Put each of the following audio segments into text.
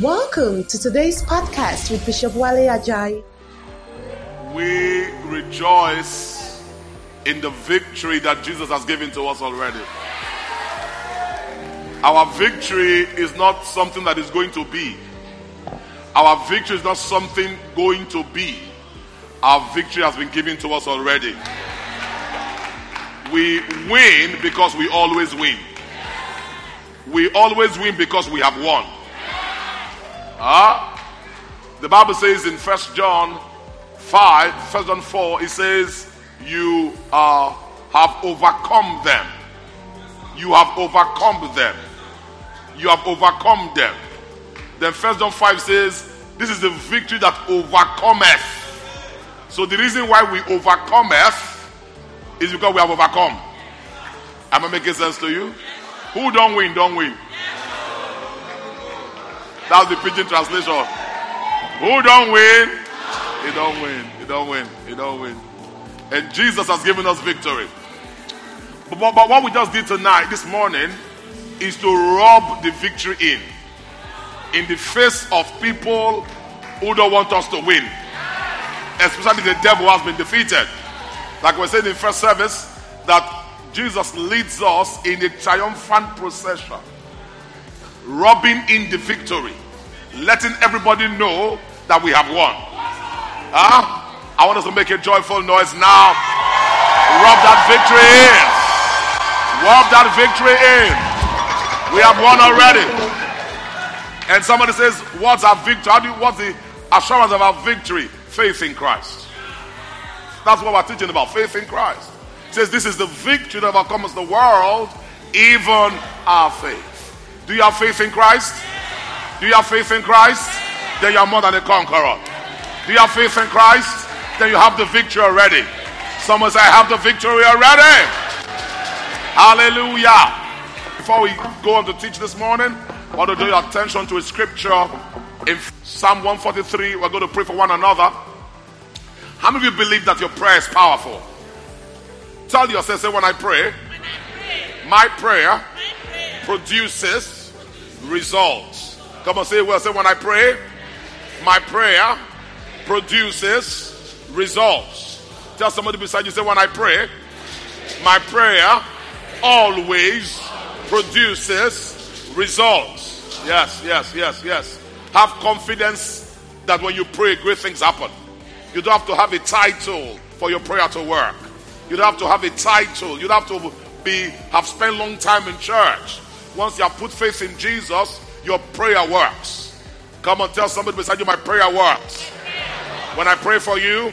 Welcome to today's podcast with Bishop Wale Ajayi. We rejoice in the victory that Jesus has given to us already. Our victory is not something that is going to be. Our victory is not something going to be. Our victory has been given to us already. We win because we always win. We always win because we have won. Huh? The Bible says in First John 5, First John 4, it says, You uh, have overcome them. You have overcome them. You have overcome them. Then First John 5 says, This is the victory that overcometh. So the reason why we overcometh is because we have overcome. Am I making sense to you? Who don't win, don't win. That's the pidgin translation. Who don't win? He don't win. He don't win. He don't win. And Jesus has given us victory. But, but, but what we just did tonight, this morning, is to rub the victory in. In the face of people who don't want us to win. Especially the devil has been defeated. Like we said in first service, that Jesus leads us in a triumphant procession, rubbing in the victory, letting everybody know that we have won. Huh? I want us to make a joyful noise now. Rub that victory in. Rub that victory in. We have won already. And somebody says, What's our victory? How do you, what's the assurance of our victory? Faith in Christ. That's what we're teaching about faith in Christ. It says, This is the victory that overcomes the world, even our faith. Do you have faith in Christ? Do you have faith in Christ? Then you are more than a conqueror. Do you have faith in Christ? Then you have the victory already. Someone say, I have the victory already. Hallelujah. Before we go on to teach this morning, I want to draw your attention to a scripture in Psalm 143. We're going to pray for one another. How many of you believe that your prayer is powerful? Tell yourself, say, when I pray, my prayer produces results. Come on, say it well. Say, when I pray, my prayer produces results. Tell somebody beside you, say, when I pray, my prayer always produces results. Yes, yes, yes, yes. Have confidence that when you pray, great things happen. You don't have to have a title for your prayer to work. You don't have to have a title. You don't have to be have spent long time in church. Once you have put faith in Jesus, your prayer works. Come on, tell somebody beside you, my prayer works. When I pray for you,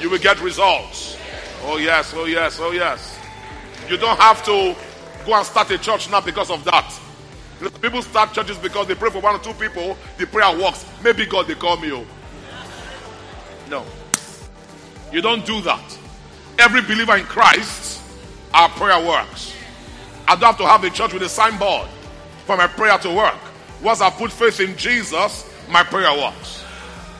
you will get results. Oh yes, oh yes, oh yes. You don't have to go and start a church now because of that. People start churches because they pray for one or two people, the prayer works. Maybe God they call me. Oh. No. You don't do that. Every believer in Christ, our prayer works. I don't have to have a church with a signboard for my prayer to work. Once I put faith in Jesus, my prayer works.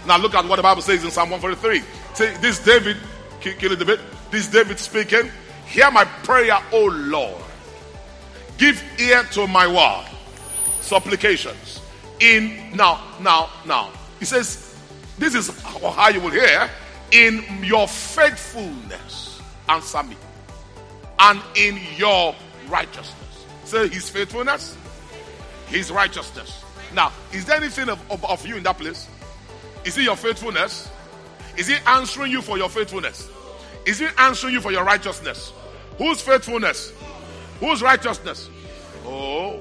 Now look at what the Bible says in Psalm 143. Say, this David, kill it a bit. This David speaking, hear my prayer, O Lord. Give ear to my word. Supplications. In now, now, now. He says, this is how you will hear. In your faithfulness, answer me. And in your righteousness. Say his faithfulness, his righteousness. Now, is there anything of, of, of you in that place? Is it your faithfulness? Is he answering you for your faithfulness? Is he answering you for your righteousness? Whose faithfulness? Whose righteousness? Oh,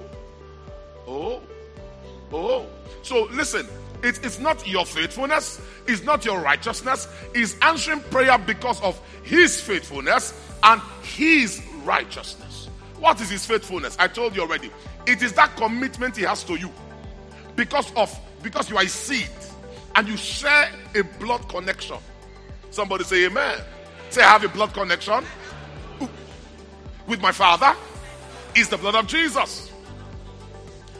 oh, oh. So listen, it, it's not your faithfulness, it's not your righteousness. He's answering prayer because of his faithfulness and his righteousness. What is his faithfulness? I told you already. It is that commitment he has to you because of because you are a seed and you share a blood connection. Somebody say amen. Say I have a blood connection with my father. Is the blood of Jesus.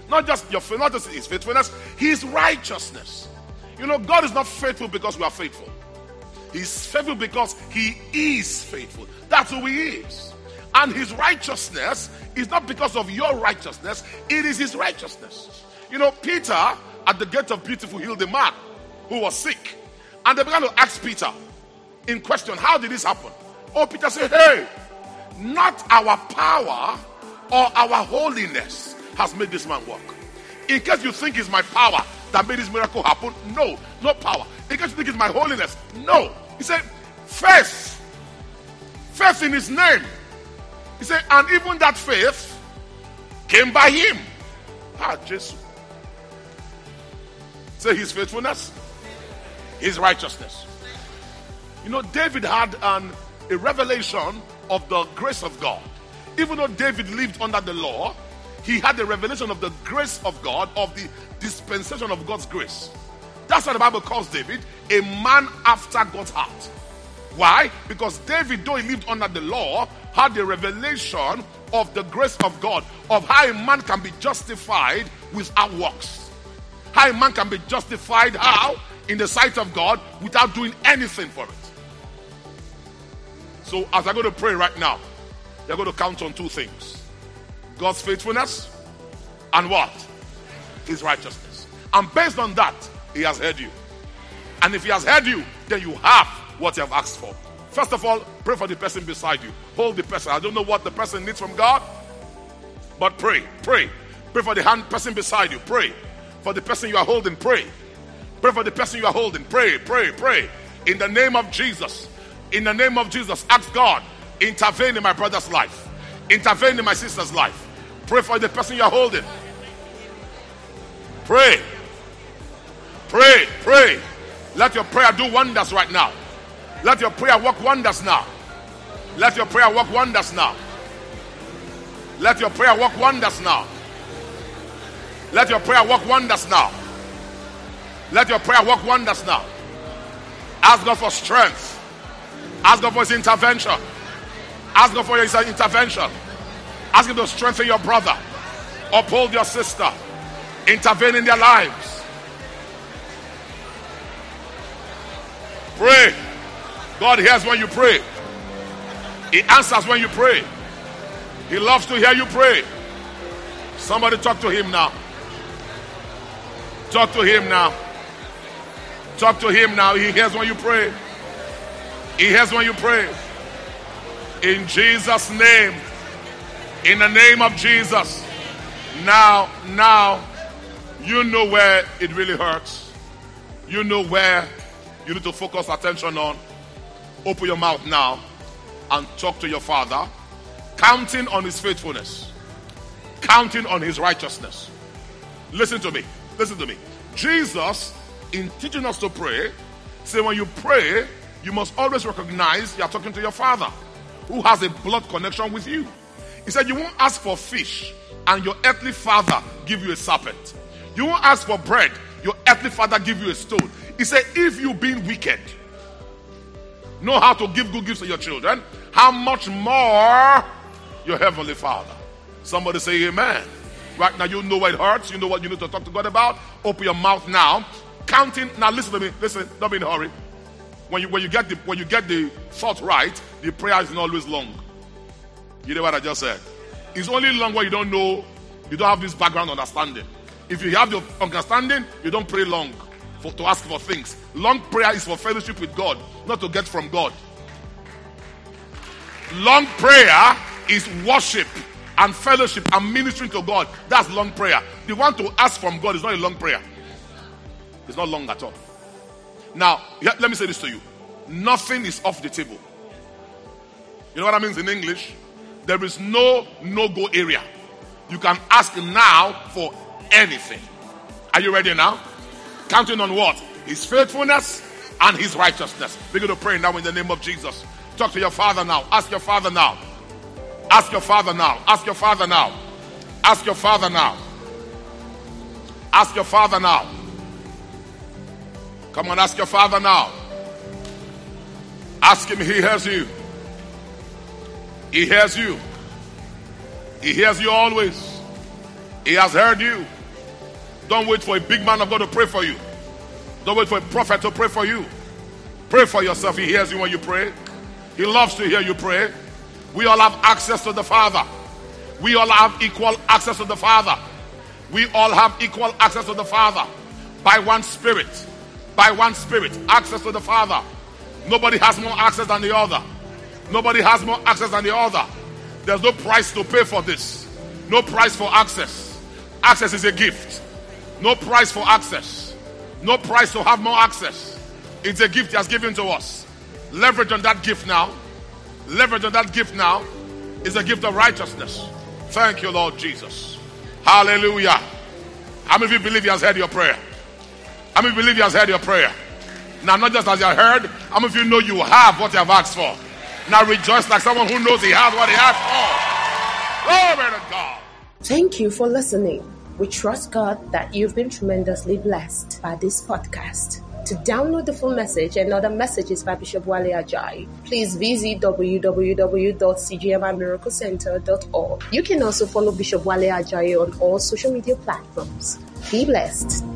Not just your not just his faithfulness, his righteousness. You know, God is not faithful because we are faithful. He's faithful because he is faithful. That's who he is. And his righteousness is not because of your righteousness, it is his righteousness. You know, Peter at the gate of beautiful healed a man who was sick. And they began to ask Peter in question, How did this happen? Oh, Peter said, Hey, not our power or our holiness has made this man walk. In case you think it's my power that made this miracle happen, no, no power. In case you think it's my holiness, no. He said, Faith, faith in his name. He said, and even that faith came by him. Ah, Jesus. Say his faithfulness, his righteousness. You know, David had an, a revelation of the grace of God. Even though David lived under the law, he had a revelation of the grace of God, of the dispensation of God's grace. That's why the Bible calls David a man after God's heart. Why? Because David, though he lived under the law, had a revelation of the grace of God, of how a man can be justified without works. How a man can be justified how? In the sight of God without doing anything for it. So, as I go to pray right now, you're going to count on two things God's faithfulness and what? His righteousness. And based on that, He has heard you. And if He has heard you, then you have what you have asked for. First of all, pray for the person beside you. Hold the person. I don't know what the person needs from God, but pray, pray. Pray for the hand person beside you. Pray for the person you are holding. Pray. Pray for the person you are holding. Pray, pray, pray. In the name of Jesus. In the name of Jesus, ask God, intervene in my brother's life. Intervene in my sister's life. Pray for the person you are holding. Pray. Pray, pray. Let your prayer do wonders right now. Let your prayer work wonders now. Let your prayer work wonders now. Let your prayer work wonders now. Let your prayer work wonders now. Let your prayer work wonders now. Ask God for strength. Ask God for His intervention. Ask God for His intervention. Ask Him to strengthen your brother, uphold your sister, intervene in their lives. Pray. God hears when you pray. He answers when you pray. He loves to hear you pray. Somebody talk to him now. Talk to him now. Talk to him now. He hears when you pray. He hears when you pray. In Jesus' name. In the name of Jesus. Now, now, you know where it really hurts. You know where you need to focus attention on. Open your mouth now and talk to your Father, counting on His faithfulness, counting on His righteousness. Listen to me. Listen to me. Jesus, in teaching us to pray, say when you pray, you must always recognize you are talking to your Father, who has a blood connection with you. He said, You won't ask for fish, and your earthly father give you a serpent. You won't ask for bread, your earthly father give you a stone. He said, If you being wicked, know how to give good gifts to your children, how much more your heavenly Father? Somebody say amen. Right now, you know what it hurts. You know what you need to talk to God about. Open your mouth now. Counting. Now, listen to me. Listen. Don't be in a hurry. When you when you get the when you get the thought right, the prayer is not always long. You know what I just said? It's only long when you don't know, you don't have this background understanding. If you have the understanding, you don't pray long for, to ask for things. Long prayer is for fellowship with God, not to get from God. Long prayer is worship and fellowship and ministering to God. That's long prayer. The one to ask from God is not a long prayer. It's not long at all. Now, let me say this to you. Nothing is off the table. You know what I mean in English? There is no no-go area. You can ask now for anything. Are you ready now? Counting on what? His faithfulness and his righteousness. Begin to pray now in the name of Jesus. Talk to your father now. Ask your father now. Ask your father now. Ask your father now. Ask your father now. Ask your father now. Come on, ask your father now. Ask him, he hears you. He hears you. He hears you always. He has heard you. Don't wait for a big man of God to pray for you. Don't wait for a prophet to pray for you. Pray for yourself. He hears you when you pray. He loves to hear you pray. We all have access to the Father. We all have equal access to the Father. We all have equal access to the Father. by one Spirit. By one Spirit. Access to the Father. Nobody has more access than the other. Nobody has more access than the other. There's no price to pay for this. No price for access. Access is a gift. No price for access. No price to have more access. It's a gift He has given to us. Leverage on that gift now. Leverage on that gift now is a gift of righteousness. Thank you, Lord Jesus. Hallelujah. How many of you believe He has heard your prayer? How many believe He has heard your prayer? Now, not just as you heard, how many of you know you have what you have asked for? Now rejoice like someone who knows he has what he asked for. Glory to God. Thank you for listening. We trust God that you've been tremendously blessed by this podcast. To download the full message and other messages by Bishop Wale Ajayi, please visit www.cgmimiraclecenter.org. You can also follow Bishop Wale Ajayi on all social media platforms. Be blessed.